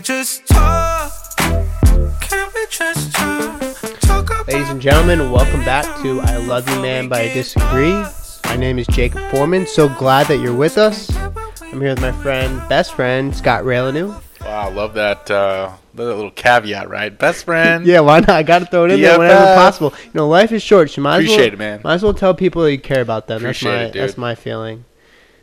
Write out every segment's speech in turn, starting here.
we just talk? Can we just talk? Talk about Ladies and gentlemen, welcome back to I Love You Man, but I Disagree. My name is Jacob Foreman. So glad that you're with us. I'm here with my friend, best friend, Scott Raylenew. Wow, I love that uh, that little caveat, right? Best friend. Yeah, why not? I got to throw it in there whenever BFF. possible. You know, life is short. So you might as well, Appreciate it, man. Might as well tell people that you care about them. Appreciate that's my it, dude. that's my feeling.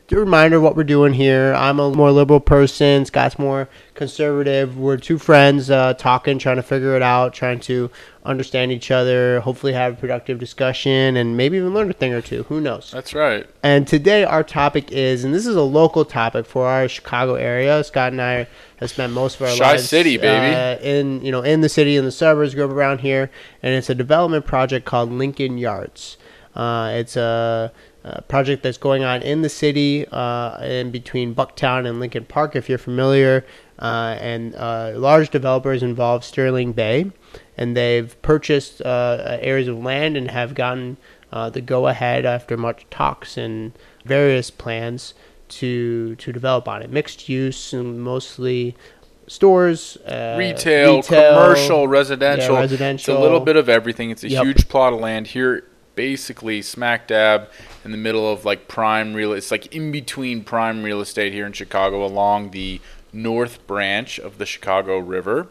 A reminder of what we're doing here. I'm a more liberal person. Scott's more conservative. We're two friends uh, talking, trying to figure it out, trying to understand each other. Hopefully, have a productive discussion, and maybe even learn a thing or two. Who knows? That's right. And today our topic is, and this is a local topic for our Chicago area. Scott and I have spent most of our Chi lives City, baby. uh, in you know in the city in the suburbs, grew up around here, and it's a development project called Lincoln Yards. Uh, it's a, a project that's going on in the city, uh, in between Bucktown and Lincoln Park, if you're familiar. Uh, and uh, large developers involved Sterling Bay, and they've purchased uh, areas of land and have gotten uh, the go ahead after much talks and various plans to to develop on it. Mixed use and mostly stores, uh, Retail, retail, commercial, residential. yeah, residential. It's a little bit of everything. It's a Yep. huge plot of land here, basically smack dab in the middle of like prime real. It's like in between prime real estate here in Chicago, along the north branch of the Chicago River.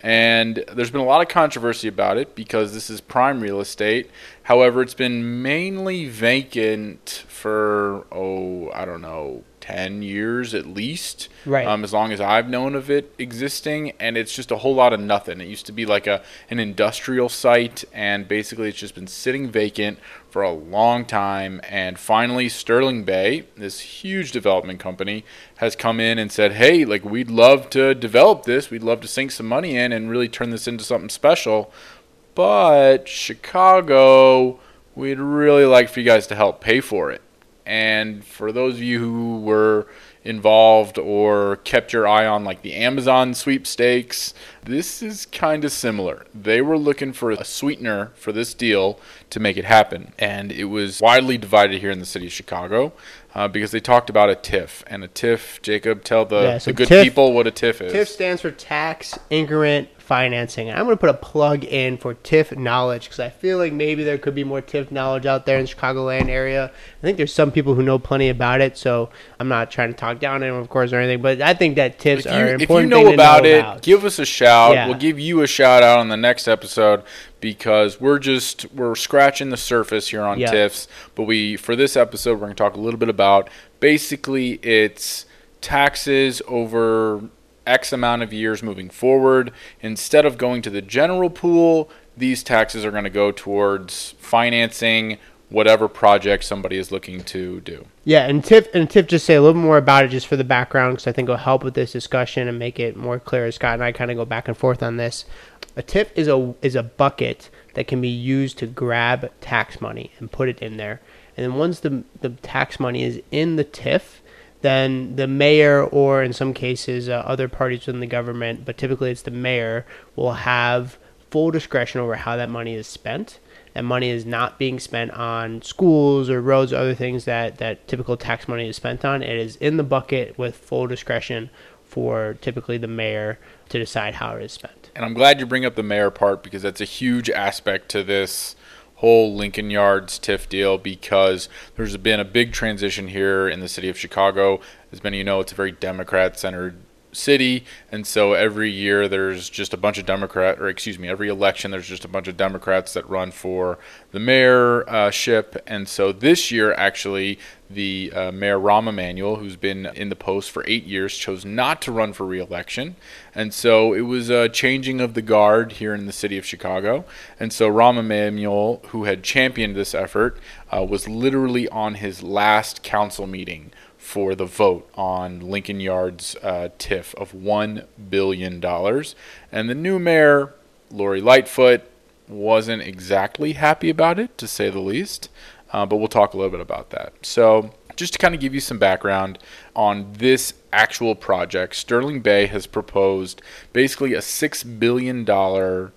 And there's been a lot of controversy about it because this is prime real estate. However, it's been mainly vacant for oh, I don't know, 10 years at least. Right. Um, as long as I've known of it existing, and it's just a whole lot of nothing. It used to be like a an industrial site, and basically it's just been sitting vacant for a long time. And finally, Sterling Bay, this huge development company, has come in and said, "Hey, like we'd love to develop this. We'd love to sink some money in and really turn this into something special." But Chicago, we'd really like for you guys to help pay for it. And for those of you who were involved or kept your eye on like the Amazon sweepstakes, this is kind of similar. They were looking for a sweetener for this deal to make it happen. And it was widely divided here in the city of Chicago uh, because they talked about a TIF. And a TIF, Jacob, tell the, Yeah, so the good TIF people what a TIF is. TIF stands for tax increment financing. I'm going to put a plug in for TIF knowledge because I feel like maybe there could be more TIF knowledge out there in the Chicagoland area. I think there's some people who know plenty about it, so I'm not trying to talk down anyone, of course, or anything. But I think that TIFs if you, are an if you know about know it, about. give us a shout. Yeah. We'll give you a shout out on the next episode because we're just we're scratching the surface here on Yeah. TIFs. But we for this episode we're going to talk a little bit about basically it's taxes over X amount of years moving forward. Instead of going to the general pool, these taxes are going to go towards financing whatever project somebody is looking to do. Yeah, and Tiff and Tiff just say a little more about it just for the background because I think it'll help with this discussion and make it more clear. As Scott and I kind of go back and forth on this. A TIF is a is a bucket that can be used to grab tax money and put it in there, and then once the the tax money is in the TIF, then the mayor or in some cases uh, other parties within the government, but typically it's the mayor will have full discretion over how that money is spent that money is not being spent on schools or roads or other things that, that typical tax money is spent on. It is in the bucket with full discretion for typically the mayor to decide how it is spent. And I'm glad you bring up the mayor part because that's a huge aspect to this whole Lincoln Yards TIF deal because there's been a big transition here in the city of Chicago. As many of you know, it's a very Democrat centered city and so every year there's just a bunch of democrat or excuse me every election there's just a bunch of democrats that run for the mayorship and so this year actually the uh, mayor Rahm Emanuel, who's been in the post for eight years, chose not to run for re-election, and so it was a changing of the guard here in the city of Chicago. And so Rahm Emanuel, who had championed this effort, uh, was literally on his last council meeting for the vote on Lincoln Yards uh, TIF of one billion dollars, and the new mayor, Lori Lightfoot, wasn't exactly happy about it, to say the least. Uh, but we'll talk a little bit about that. So, just to kind of give you some background on this actual project, Sterling Bay has proposed basically a six billion dollar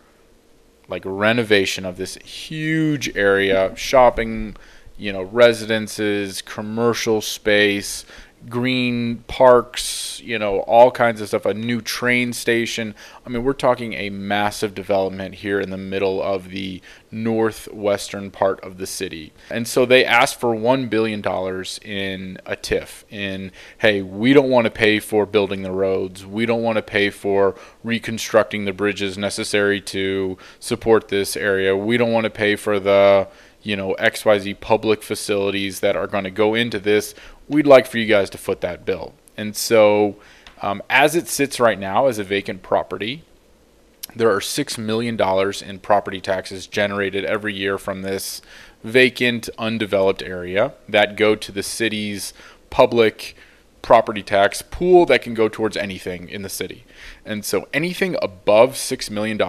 like renovation of this huge area, shopping, you know, residences, commercial space, green parks, you know, all kinds of stuff, a new train station. I mean, we're talking a massive development here in the middle of the northwestern part of the city. And so they asked for $1 billion in a TIF in, hey, we don't want to pay for building the roads. We don't want to pay for reconstructing the bridges necessary to support this area. We don't want to pay for the you know, XYZ public facilities that are going to go into this we'd like for you guys to foot that bill. And so, um, as it sits right now as a vacant property, there are $6 million in property taxes generated every year from this vacant, undeveloped area that go to the city's public property tax pool that can go towards anything in the city. And so anything above $6 million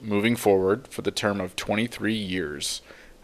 moving forward for the term of 23 years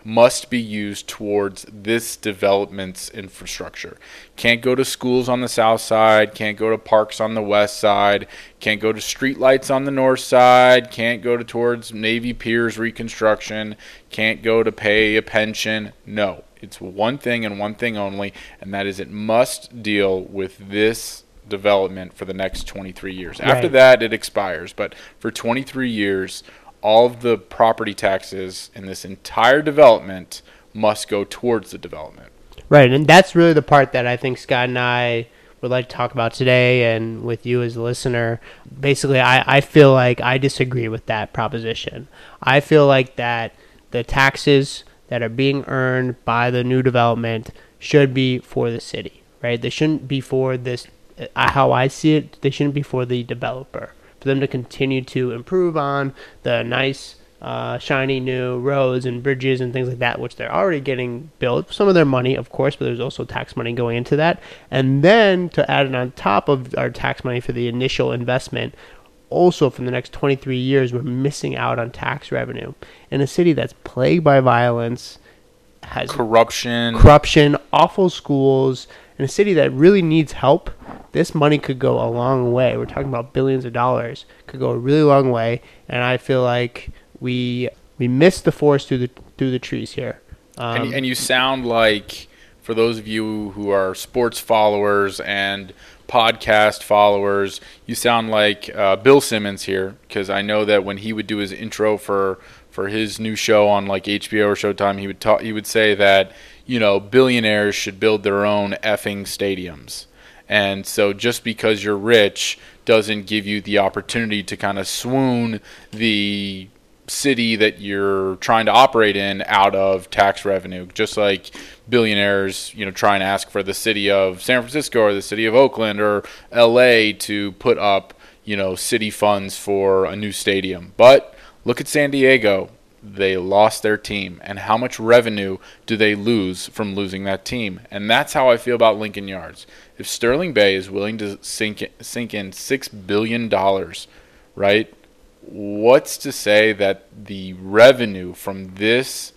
must be used towards this development's infrastructure. Can't go to schools on the south side, can't go to parks on the west side, can't go to streetlights on the north side, can't go to towards Navy Piers reconstruction, can't go to pay a pension. No, it's one thing and one thing only, and that is it must deal with this development for the next 23 years. Right. After that, it expires, but for 23 years, all of the property taxes in this entire development must go towards the development. Right, and that's really the part that I think Scott and I would like to talk about today and with you as a listener. Basically, I, I feel like I disagree with that proposition. I feel like that the taxes that are being earned by the new development should be for the city, right? They shouldn't be for this, uh, how I see it, they shouldn't be for the developer for them to continue to improve on the nice, uh, shiny new roads and bridges and things like that, which they're already getting built. Some of their money, of course, but there's also tax money going into that. And then to add it on top of our tax money for the initial investment, also for the next 23 years, we're missing out on tax revenue in a city that's plagued by violence, has corruption, corruption, awful schools, in a city that really needs help this money could go a long way. We're talking about billions of dollars. Could go a really long way, and I feel like we we missed the forest through the through the trees here. Um, and, and you sound like, for those of you who are sports followers and podcast followers, you sound like uh, Bill Simmons here because I know that when he would do his intro for for his new show on like HBO or Showtime, he would talk. He would say that you know billionaires should build their own effing stadiums. And so just because you're rich doesn't give you the opportunity to kind of swoon the city that you're trying to operate in out of tax revenue. Just like billionaires you know try and ask for the city of San Francisco or the city of Oakland or LA to put up you know city funds for a new stadium. But look at San Diego they lost their team and how much revenue do they lose from losing that team? And that's how i feel about lincoln yards. If sterling bay is willing to sink in, sink in six billion dollars right what's to say that the revenue from this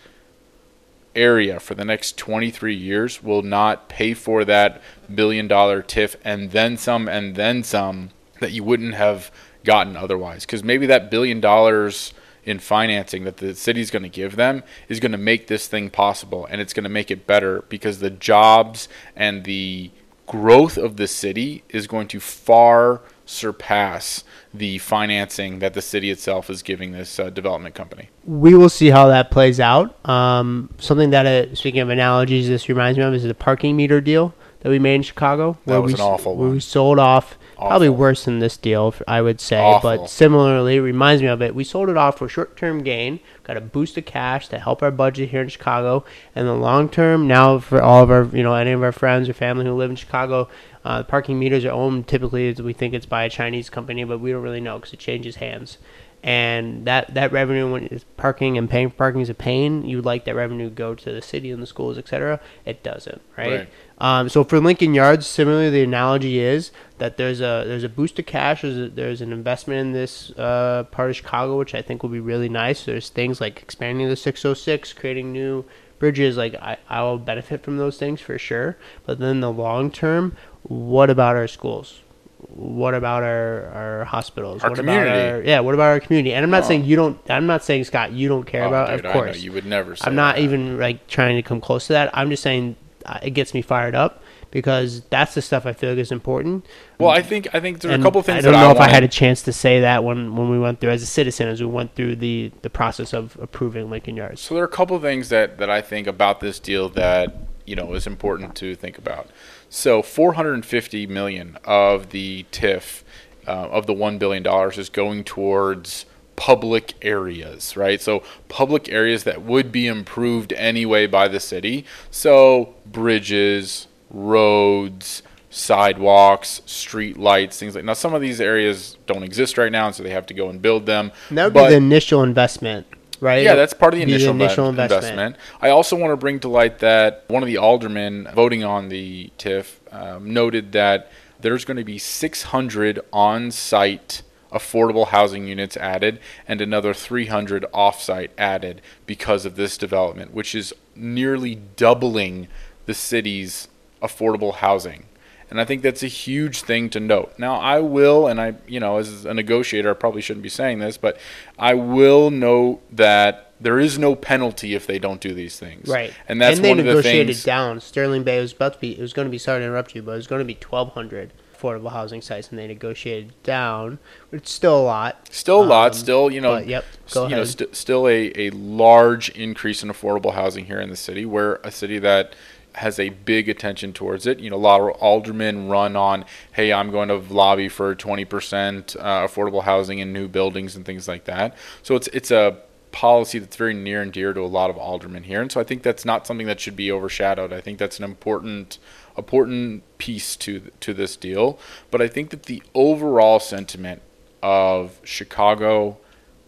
area for the next 23 years will not pay for that billion dollar TIF and then some and then some that you wouldn't have gotten otherwise? Because maybe that billion dollars in financing that the city's going to give them is going to make this thing possible and it's going to make it better because the jobs and the growth of the city is going to far surpass the financing that the city itself is giving this uh, development company. We will see how that plays out. Um, something that, uh, speaking of analogies, this reminds me of is the parking meter deal that we made in Chicago. That was we, an awful where one. we sold off Awful. Probably worse than this deal, I would say. Awful. But similarly, reminds me of it. We sold it off for short term gain, got a boost of cash to help our budget here in Chicago. And the long term, now for all of our, you know, any of our friends or family who live in Chicago, uh, parking meters are owned typically, we think it's by a Chinese company, but we don't really know because it changes hands and that that revenue when it's parking and paying for parking is a pain you would like that revenue to go to the city and the schools etc it doesn't right, right. Um, so for lincoln yards similarly the analogy is that there's a there's a boost of cash there's, a, there's an investment in this uh, part of chicago which i think will be really nice there's things like expanding the 606 creating new bridges like I, I will benefit from those things for sure but then the long term what about our schools what about our, our hospitals? Our what community. About our, yeah, what about our community? And I'm not oh. saying you don't. I'm not saying Scott, you don't care oh, about. Dude, of course, you would never. I'm not that. even like trying to come close to that. I'm just saying it gets me fired up because that's the stuff I feel like is important. Well, I think I think there's And a couple things I don't know I if I had a chance to say that when, when we went through as a citizen, as we went through the, the process of approving Lincoln Yards. So there are a couple of things that, that I think about this deal that you know is important to think about. So 450 million of the TIF uh, of the one billion dollars is going towards public areas, right? So public areas that would be improved anyway by the city. So bridges, roads, sidewalks, street lights, things like. Now some of these areas don't exist right now, and so they have to go and build them. And that would But- be the initial investment, right? yeah, that's part of the Be initial, initial inve- investment. I also want to bring to light that one of the aldermen voting on the TIF um, noted that there's going to be 600 on-site affordable housing units added and another 300 off-site added because of this development, which is nearly doubling the city's affordable housing. And I think that's a huge thing to note. Now, I will, and I, you know, as a negotiator, I probably shouldn't be saying this, but I will note that there is no penalty if they don't do these things. Right. And that's they one of the negotiated things. down. Sterling Bay was about to be. It was going to be. Sorry to interrupt you, but it was going to be 1,200 affordable housing sites, and they negotiated down. Which is still a lot. Still a lot. Um, Still, you know, but, yep, go you know, ahead. st- still a, a large increase in affordable housing here in the city. We're a city that has a big attention towards it. You know, a lot of aldermen run on, hey, I'm going to lobby for 20% uh, affordable housing in new buildings and things like that. So it's it's a policy that's very near and dear to a lot of aldermen here, and so I think that's not something that should be overshadowed. I think that's an important important piece to to this deal. But I think that the overall sentiment of Chicago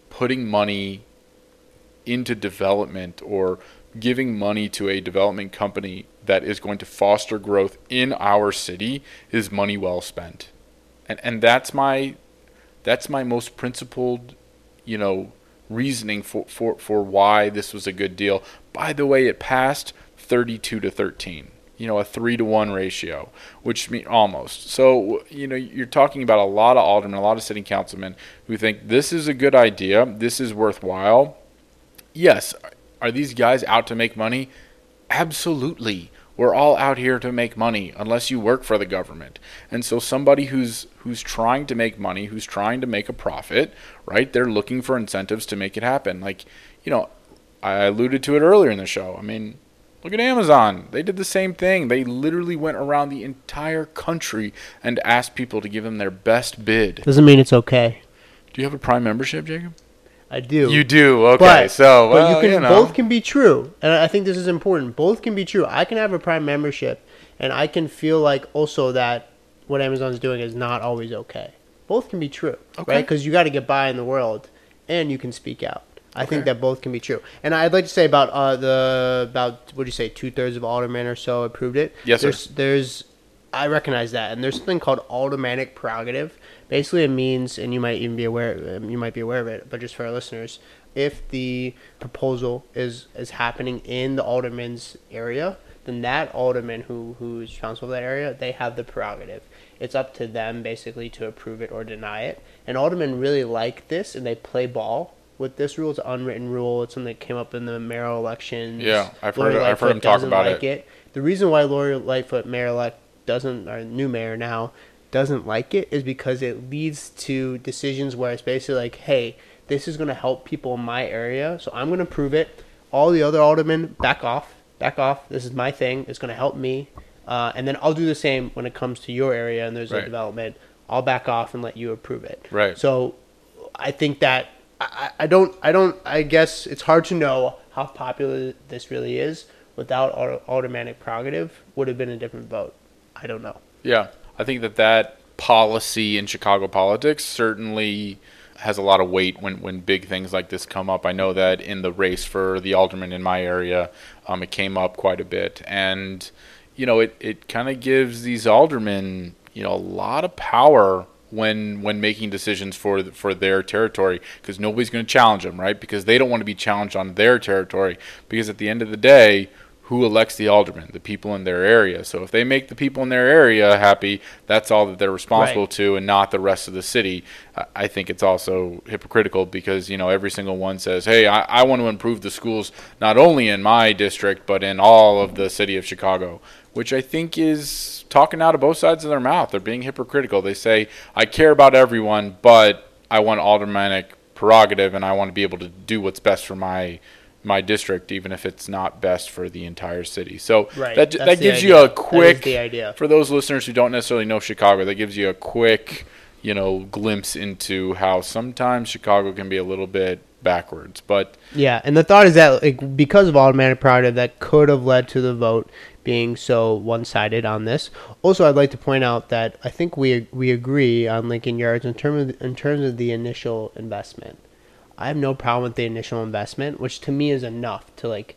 putting money into development or giving money to a development company that is going to foster growth in our city is money well spent. And and that's my that's my most principled, you know, reasoning for, for, for why this was a good deal. By the way, it passed 32 to 13. You know, a 3 to 1 ratio, which mean almost. So, you know, you're talking about a lot of aldermen, a lot of city councilmen who think this is a good idea, this is worthwhile. Yes, are these guys out to make money? Absolutely. We're all out here to make money unless you work for the government. And so somebody who's who's trying to make money, who's trying to make a profit, right? They're looking for incentives to make it happen. Like, you know, I alluded to it earlier in the show. I mean, look at Amazon. They did the same thing. They literally went around the entire country and asked people to give them their best bid. Doesn't mean it's okay. Do you have a Prime membership, Jacob? I do. You do. Okay. But, so, but you can know. both can be true, and I think this is important. Both can be true. I can have a Prime membership, and I can feel like also that what Amazon's doing is not always okay. Both can be true, Okay. right? Because you got to get by in the world, and you can speak out. I think that both can be true. And I'd like to say about uh, the about what do you say two thirds of aldermen or so approved it. Yes, sir. there's, There's I recognize that, and there's something called aldermanic prerogative. Basically, it means, and you might even be aware, um, you might be aware of it, but just for our listeners, if the proposal is is happening in the alderman's area, then that alderman who who is responsible for that area, they have the prerogative. It's up to them basically to approve it or deny it. And aldermen really like this, and they play ball with this rule. It's an unwritten rule. It's something that came up in the mayoral elections. Yeah, I've Lori heard- I've heard him talk about like it. The reason why Lori Lightfoot, mayor elect, doesn't, our new mayor now, doesn't like it is because it leads to decisions where it's basically like, hey, this is going to help people in my area, so I'm going to prove it. All the other aldermen, back off, back off. This is my thing. It's going to help me, uh, and then I'll do the same when it comes to your area and there's Right. a development. I'll back off and let you approve it. Right. So, I think that I, I don't I don't I guess it's hard to know how popular this really is without aldermanic prerogative. Would have been a different vote. I don't know. Yeah, I think that that policy in Chicago politics certainly has a lot of weight when, when big things like this come up. I know that in the race for the alderman in my area, um, it came up quite a bit. And, you know, it, it kind of gives these aldermen, you know, a lot of power when when making decisions for for their territory because nobody's going to challenge them, right? Because they don't want to be challenged on their territory because at the end of the day, who elects the alderman? The people in their area. So if they make the people in their area happy, that's all that they're responsible Right. to, and not the rest of the city. I- I think it's also hypocritical because you know every single one says, "Hey, I, I want to improve the schools not only in my district but in all of the city of Chicago," which I think is talking out of both sides of their mouth. They're being hypocritical. They say, "I care about everyone, but I want aldermanic prerogative, and I want to be able to do what's best for my." My district, even if it's not best for the entire city, so Right, that that's that gives you a quick idea. for those listeners who don't necessarily know Chicago, that gives you a quick, you know, glimpse into how sometimes Chicago can be a little bit backwards. But Yeah, and the thought is that like because of aldermanic prerogative, that could have led to the vote being so one-sided on this. Also, I'd like to point out that I think we we agree on Lincoln Yards in terms of, in terms of the initial investment. I have no problem with the initial investment, which to me is enough to like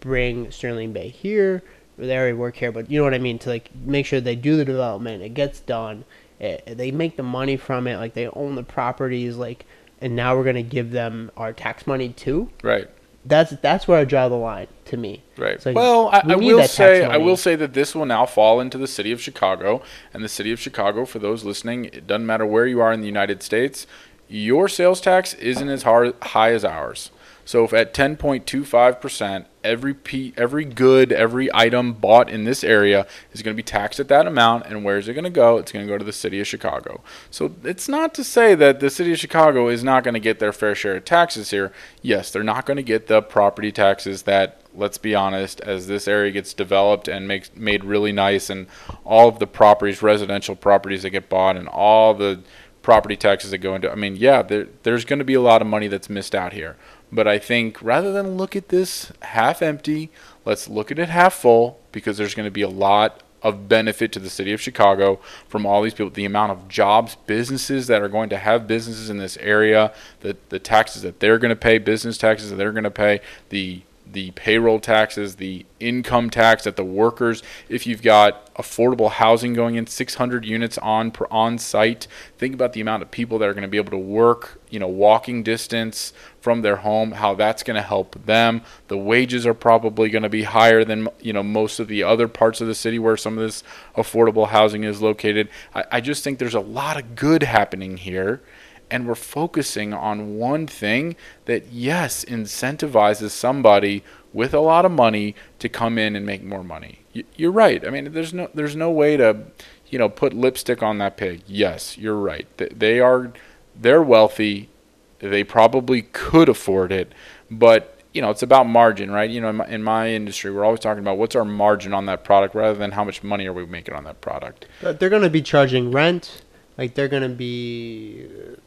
bring Sterling Bay here. They already work here, but you know what I mean. To like make sure they do the development, it gets done. It, they make the money from it, like they own the properties, like, and now we're gonna give them our tax money too right, that's that's where I draw the line to me. right. It's like, well, I, we I need will that tax say, I will say that this will now fall into the city of Chicago, and the city of Chicago. For those listening, it doesn't matter where you are in the United States, your sales tax isn't as hard, high as ours. So if at 10.25%, every p every good, every item bought in this area is going to be taxed at that amount and where is it going to go? It's going to go to the city of Chicago. So it's not to say that the city of Chicago is not going to get their fair share of taxes here. Yes, they're not going to get the property taxes that let's be honest, as this area gets developed and makes made really nice and all of the properties, residential properties that get bought and all the property taxes that go into I mean, yeah, there, there's going to be a lot of money that's missed out here. But I think rather than look at this half empty, let's look at it half full because there's going to be a lot of benefit to the city of Chicago from all these people. The amount of jobs, businesses that are going to have businesses in this area, the the taxes that they're going to pay, business taxes that they're going to pay, the the payroll taxes, the income tax that the workers, if you've got affordable housing going in, 600 units on on site, think about the amount of people that are going to be able to work, you know, walking distance from their home, how that's going to help them. The wages are probably going to be higher than, you know, most of the other parts of the city where some of this affordable housing is located. I, I just think there's a lot of good happening here and we're focusing on one thing that yes incentivizes somebody with a lot of money to come in and make more money. You're right. I mean there's no there's no way to you know put lipstick on that pig. Yes you're right. They are they're wealthy. They probably could afford it. But you know it's about margin right? You know in my, in my industry we're always talking about what's our margin on that product rather than how much money are we making on that product. But they're going to be charging rent. Like they're going to be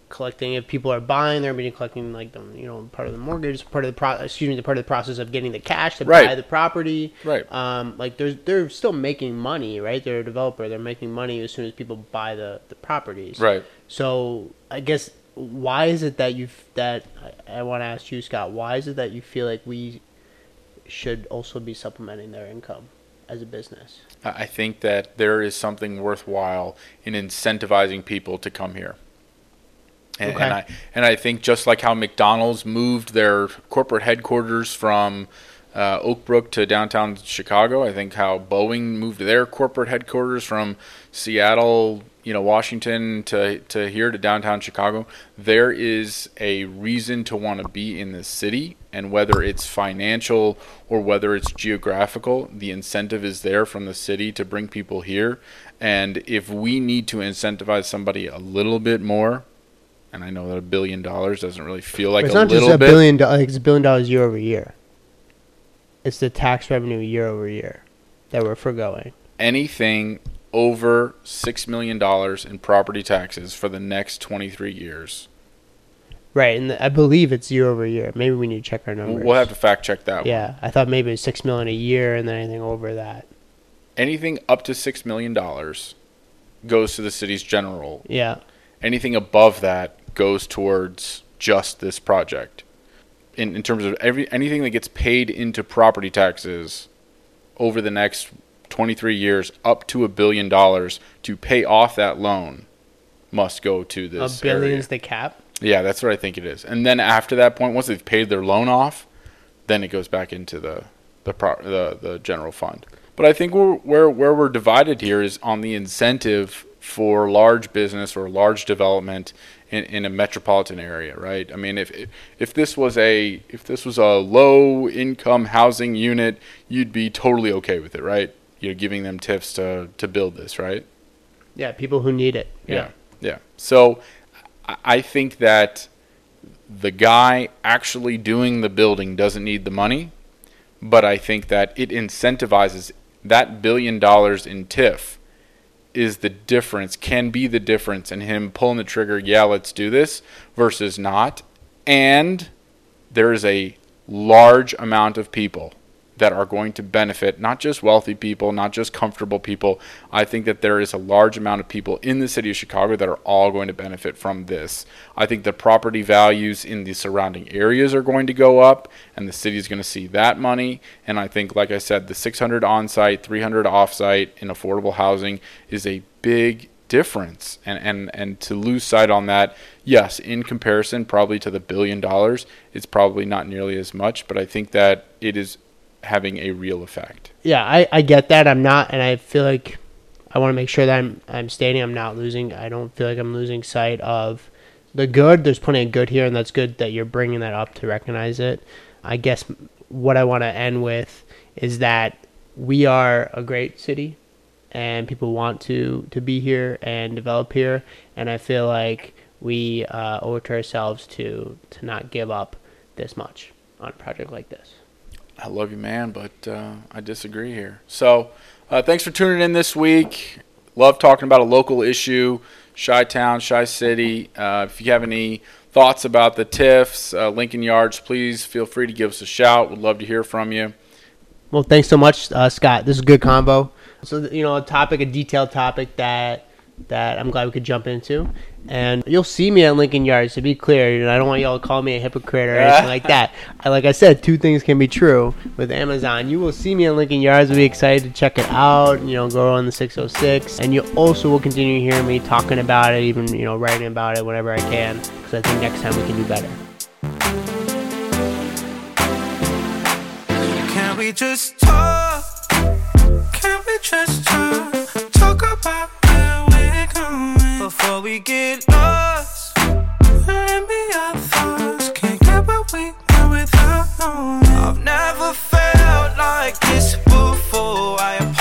collecting if people are buying, they're going to be collecting like the you know part of the mortgage, part of the pro- excuse me, the part of the process of getting the cash to Right. buy the property. Right. Um, like there's they're still making money, right? They're a developer. They're making money as soon as people buy the the properties. right So I guess why is it that you that I, I want to ask you, Scott? Why is it that you feel like we should also be supplementing their income as a business? I I think that there is something worthwhile in incentivizing people to come here. And, and I and I think just like how McDonald's moved their corporate headquarters from uh, Oak Brook to downtown Chicago, I think how Boeing moved their corporate headquarters from Seattle, you know, Washington to to here to downtown Chicago. There is a reason to want to be in this city, and whether it's financial or whether it's geographical, the incentive is there from the city to bring people here. And if we need to incentivize somebody a little bit more, and I know that a billion dollars doesn't really feel like it's a not just a bit. billion dollars. It's a billion dollars year over year. It's the tax revenue year over year that we're foregoing. anything over six million dollars in property taxes for the next 23 years. Right, and I believe it's year over year. Maybe we need to check our numbers. we'll have to fact check that. one. Yeah, I thought maybe it was six million a year, and then anything over that. Anything up to six million dollars goes to the city's general. Yeah, Anything above that goes towards just this project. In in terms of every anything that gets paid into property taxes over the next 23 years up to a billion dollars to pay off that loan must go to this a billion's area. the cap. Yeah, that's what I think it is. And then after that point, once they've paid their loan off, then it goes back into the the pro- the the general fund. But I think we're, where where we're divided here is on the incentive for large business or large development in, in a metropolitan area, right? I mean, if if this was a if this was a low income housing unit, you'd be totally okay with it, right? You're giving them TIFs to to build this, right? Yeah, people who need it. Yeah, yeah. So I- I think that the guy actually doing the building doesn't need the money, but I think that it incentivizes that billion dollars in TIF is the difference, can be the difference in him pulling the trigger, yeah, let's do this, versus not. And there is a large amount of people that are going to benefit, not just wealthy people, not just comfortable people. I think that there is a large amount of people in the city of Chicago that are all going to benefit from this. I think the property values in the surrounding areas are going to go up, and the city is going to see that money. And I think, like I said, the 600 on site, 300 off site in affordable housing is a big difference and, and and to lose sight on that yes in comparison probably to the billion dollars it's probably not nearly as much but i think that it is having a real effect. Yeah, I, I get that. I'm not, and I feel like I want to make sure that I'm I'm stating I'm not losing. I don't feel like I'm losing sight of the good. There's plenty of good here, and that's good that you're bringing that up to recognize it. I guess what I want to end with is that we are a great city, and people want to to be here and develop here, and I feel like we uh, owe it to ourselves to to not give up this much on a project like this. I love you, man, but uh, I disagree here. So, uh, thanks for tuning in this week. Love talking about a local issue, Chi Town, Chi City. Uh, if you have any thoughts about the TIFs, uh, Lincoln Yards, please feel free to give us a shout. We'd love to hear from you. Well, thanks so much, uh, Scott. This is a good combo. So, you know, a topic, a detailed topic that that I'm glad we could jump into. And you'll see me at Lincoln Yards. To be clear, and I don't want y'all to call me a hypocrite or anything like that. I, like I said, two things can be true with Amazon. You will see me at Lincoln Yards. We'll be excited to check it out. You know, go on the 606, and you also will continue hearing me talking about it, even you know, writing about it whenever I can, because I think next time we can do better. Can we just talk? Can we just talk? Talk about where we're going before we get